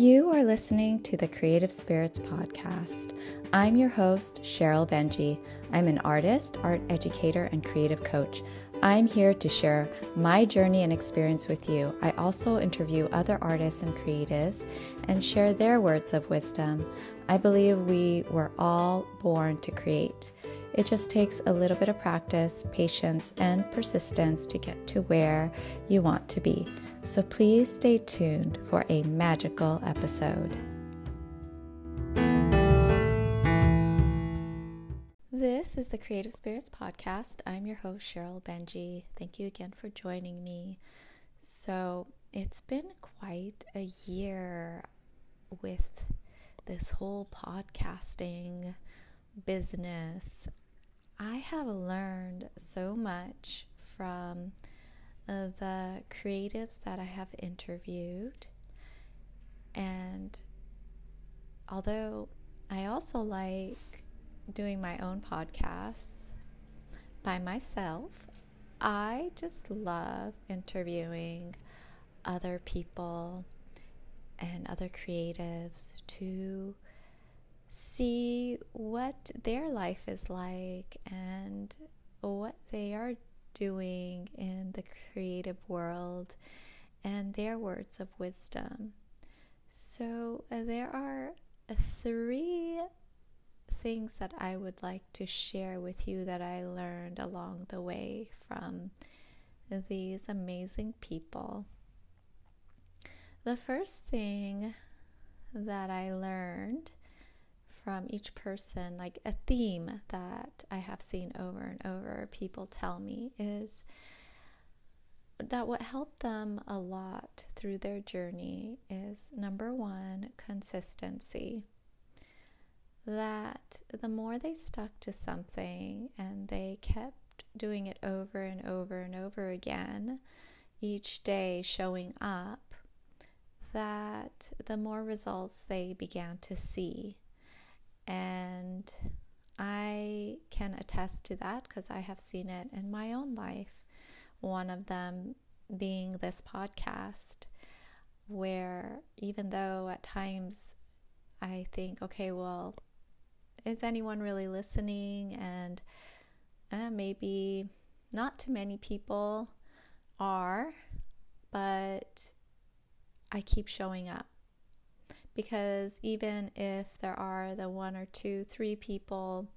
You are listening to the Creative Spirits Podcast. I'm your host, Sheryl Benjy. I'm an artist, art educator, and creative coach. I'm here to share my journey and experience with you. I also interview other artists and creatives and share their words of wisdom. I believe we were all born to create. It just takes a little bit of practice, patience, and persistence to get to where you want to be. So please stay tuned for a magical episode. This is the Creative Spirits Podcast. I'm your host, Sheryl Benjy. Thank you again for joining me. So, it's been quite a year with this whole podcasting business. I have learned so much from the creatives that I have interviewed. And although I also like doing my own podcasts by myself, I just love interviewing other people and other creatives to see what their life is like and what they are doing in the creative world and their words of wisdom. So, uh, there are uh, three things that I would like to share with you that I learned along the way from these amazing people. The first thing that I learned from each person, like a theme that I have seen over and over, people tell me is that what helped them a lot through their journey is number one, consistency. That the more they stuck to something and they kept doing it over and over and over again, each day showing up, that the more results they began to see. And I can attest to that because I have seen it in my own life. One of them being this podcast, where even though at times I think, okay, well, is anyone really listening? And uh, maybe not too many people are, but I keep showing up because even if there are the one or two, three people,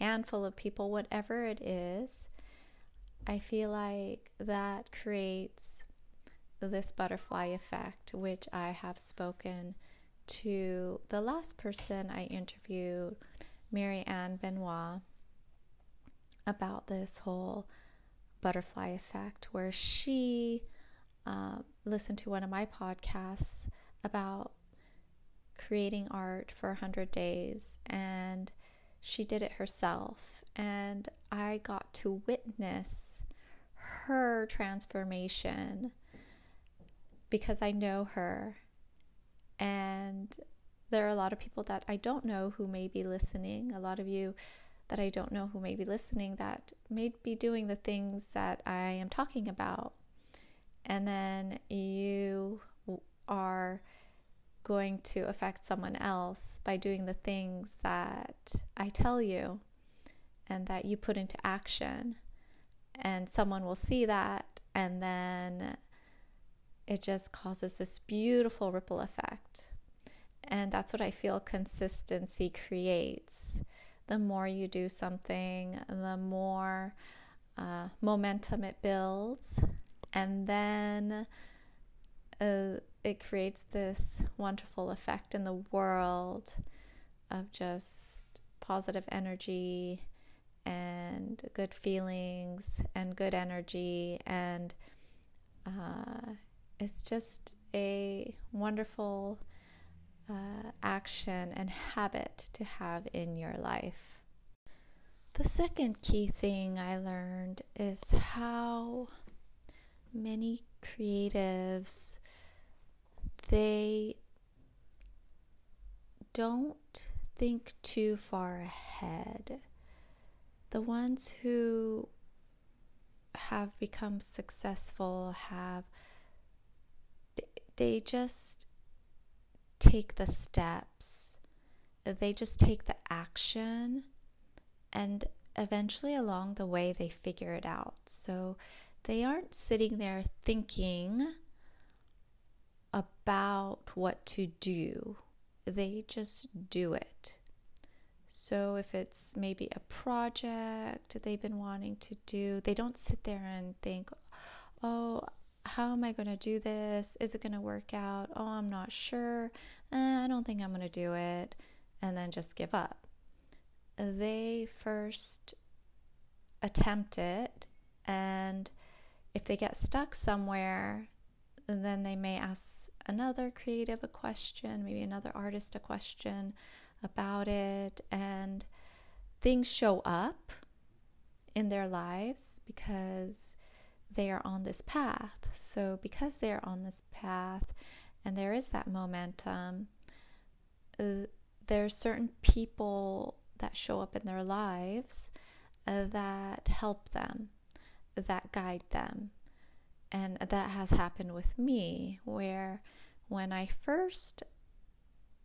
handful of people, whatever it is, I feel like that creates this butterfly effect, which I have spoken to the last person I interviewed, Mary Ann Benoit, about this whole butterfly effect, where she uh, listened to one of my podcasts about creating art for 100 days and she did it herself. And I got to witness her transformation because I know her. And there are a lot of people that I don't know who may be listening a lot of you that I don't know who may be listening that may be doing the things that I am talking about. And then you are going to affect someone else by doing the things that I tell you and that you put into action. And someone will see that, and then it just causes this beautiful ripple effect. And that's what I feel consistency creates. The more you do something, the more uh, momentum it builds. And then uh, it creates this wonderful effect in the world of just positive energy and good feelings and good energy and uh, it's just a wonderful uh, action and habit to have in your life. The second key thing I learned is how many creatives they don't think too far ahead. The ones who have become successful have they just take the steps, they just take the action, and eventually along the way, they figure it out. So they aren't sitting there thinking about what to do, they just do it. So, if it's maybe a project they've been wanting to do, they don't sit there and think, oh, how am I going to do this? Is it going to work out? Oh, I'm not sure. Eh, I don't think I'm going to do it. And then just give up. They first attempt it, and if they get stuck somewhere, then they may ask another creative a question, maybe another artist a question about it, and things show up in their lives because they are on this path. So, because they are on this path and there is that momentum, uh, there are certain people that show up in their lives uh, that help them, that guide them. And that has happened with me, where when I first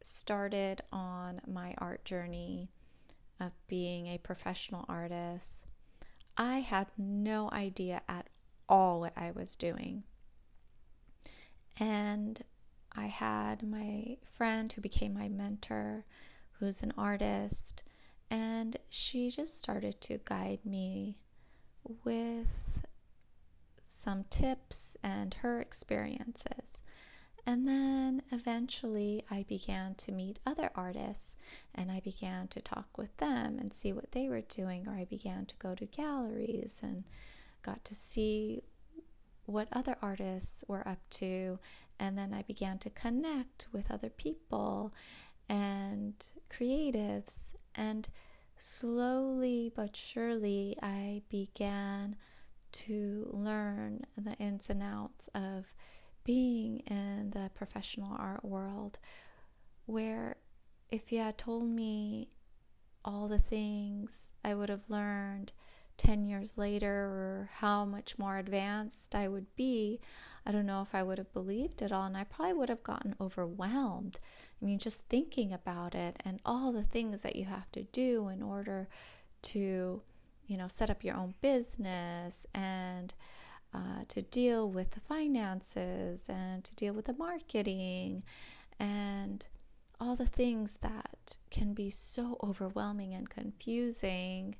started on my art journey of being a professional artist, I had no idea at all what I was doing. And I had my friend who became my mentor, who's an artist, and she just started to guide me with some tips and her experiences. And then eventually I began to meet other artists and I began to talk with them and see what they were doing, or I began to go to galleries and got to see what other artists were up to. And then I began to connect with other people and creatives. And slowly but surely, I began to learn the ins and outs of being in the professional art world where if you had told me all the things I would have learned 10 years later or how much more advanced I would be, I don't know if I would have believed it all. And I probably would have gotten overwhelmed. I mean, just thinking about it and all the things that you have to do in order to, you know, set up your own business and uh, to deal with the finances and to deal with the marketing and all the things that can be so overwhelming and confusing.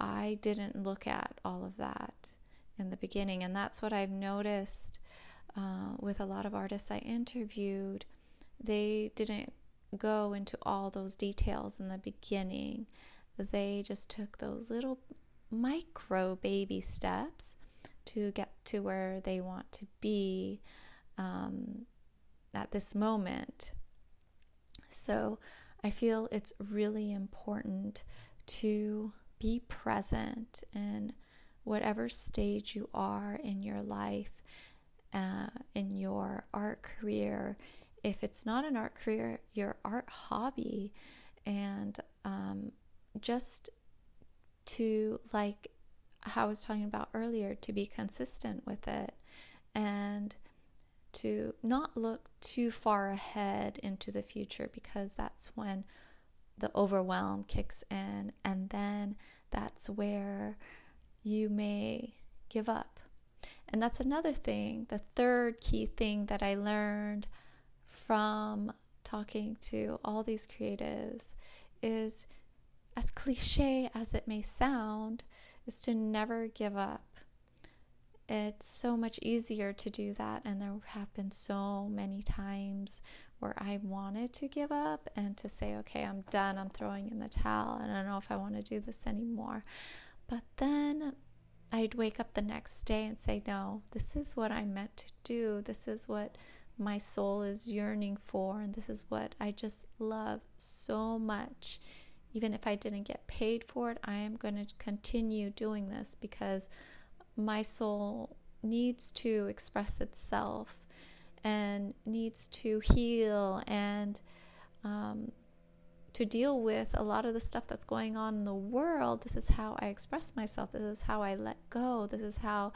I didn't look at all of that in the beginning, and that's what I've noticed uh, with a lot of artists I interviewed. They didn't go into all those details in the beginning, they just took those little micro baby steps to get to where they want to be um, at this moment. So I feel it's really important to be present in whatever stage you are in your life, uh, in your art career. If it's not an art career, your art hobby, and um, just to like how I was talking about earlier, to be consistent with it and to not look too far ahead into the future because that's when the overwhelm kicks in, and then that's where you may give up. And that's another thing, the third key thing that I learned from talking to all these creatives is as cliche as it may sound, is to never give up. It's so much easier to do that, and there have been so many times where I wanted to give up and to say, okay, I'm done, I'm throwing in the towel, I don't know if I want to do this anymore. But then I'd wake up the next day and say, no, this is what I meant to do. This is what my soul is yearning for, and this is what I just love so much even if I didn't get paid for it, I am going to continue doing this because my soul needs to express itself and needs to heal and um, to deal with a lot of the stuff that's going on in the world. This is how I express myself. This is how I let go. This is how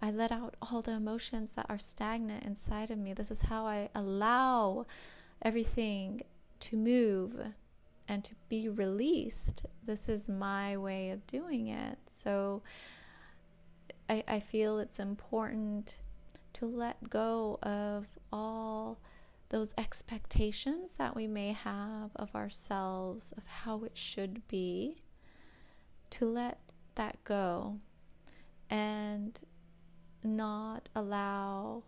I let out all the emotions that are stagnant inside of me. This is how I allow everything to move and to be released, this is my way of doing it. So I, I feel it's important to let go of all those expectations that we may have of ourselves, of how it should be, to let that go and not allow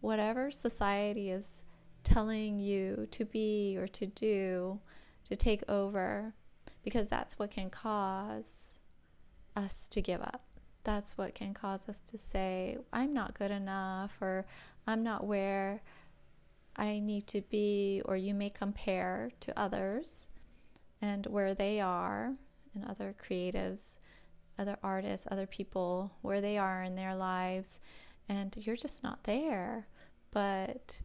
whatever society is telling you to be or to do to take over because that's what can cause us to give up. That's what can cause us to say, I'm not good enough, or I'm not where I need to be, or you may compare to others and where they are and other creatives, other artists, other people, where they are in their lives, and you're just not there. But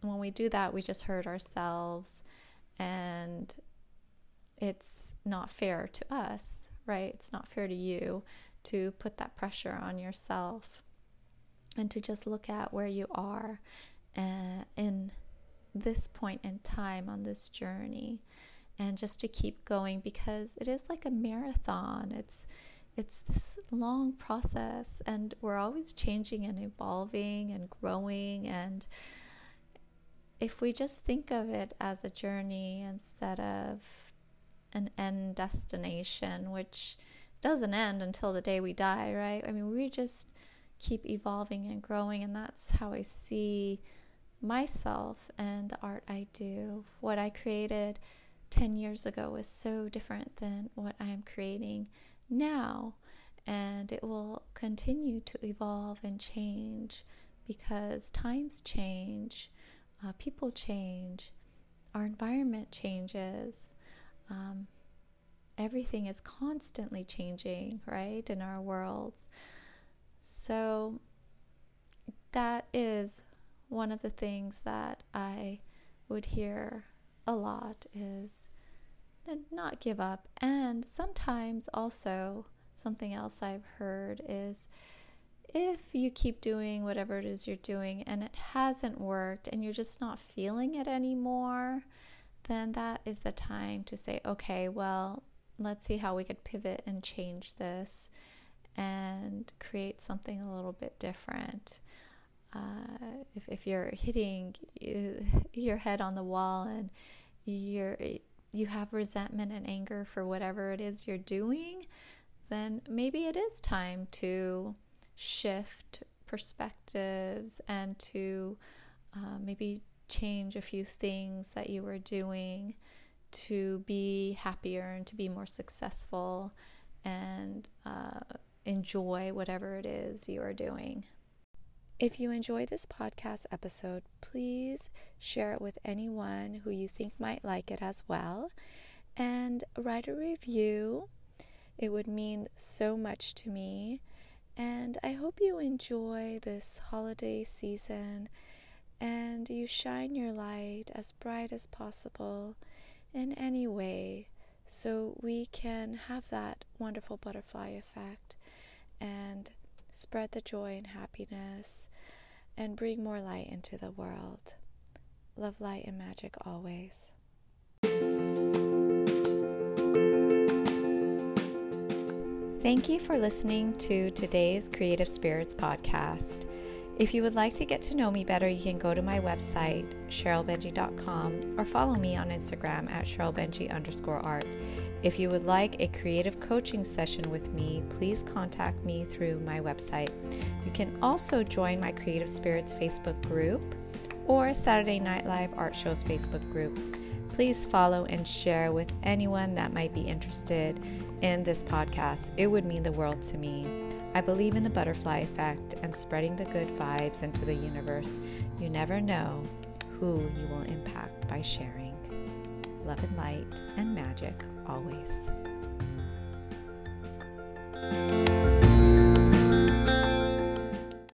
when we do that, we just hurt ourselves and it's not fair to us, right? It's not fair to you to put that pressure on yourself and to just look at where you are uh, in this point in time on this journey and just to keep going because it is like a marathon it's it's this long process and we're always changing and evolving and growing and if we just think of it as a journey instead of an end destination, which doesn't end until the day we die, right? I mean, we just keep evolving and growing, and that's how I see myself and the art I do. What I created 10 years ago is so different than what I'm creating now, and it will continue to evolve and change because times change uh, people change, our environment changes. Um, everything is constantly changing, right, in our world. So, that is one of the things that I would hear a lot is not give up. And sometimes also, something else I've heard is if you keep doing whatever it is you're doing and it hasn't worked and you're just not feeling it anymore, then that is the time to say, okay, well, let's see how we could pivot and change this and create something a little bit different. Uh, if, if you're hitting your head on the wall and you're you have resentment and anger for whatever it is you're doing, then maybe it is time to shift perspectives and to uh, maybe change a few things that you were doing to be happier and to be more successful and uh, enjoy whatever it is you are doing. If you enjoy this podcast episode, please share it with anyone who you think might like it as well and write a review. It would mean so much to me. And I hope you enjoy this holiday season and you shine your light as bright as possible in any way so we can have that wonderful butterfly effect and spread the joy and happiness and bring more light into the world. Love, light, and magic always. Thank you for listening to today's Creative Spirits podcast. If you would like to get to know me better, you can go to my website, SherylBenjy.com, or follow me on Instagram at SherylBenjy underscore art. If you would like a creative coaching session with me, please contact me through my website. You can also join my Creative Spirits Facebook group or Saturday Night Live Art Show's Facebook group. Please follow and share with anyone that might be interested in this podcast. It would mean the world to me. I believe in the butterfly effect and spreading the good vibes into the universe. You never know who you will impact by sharing. Love and light and magic always.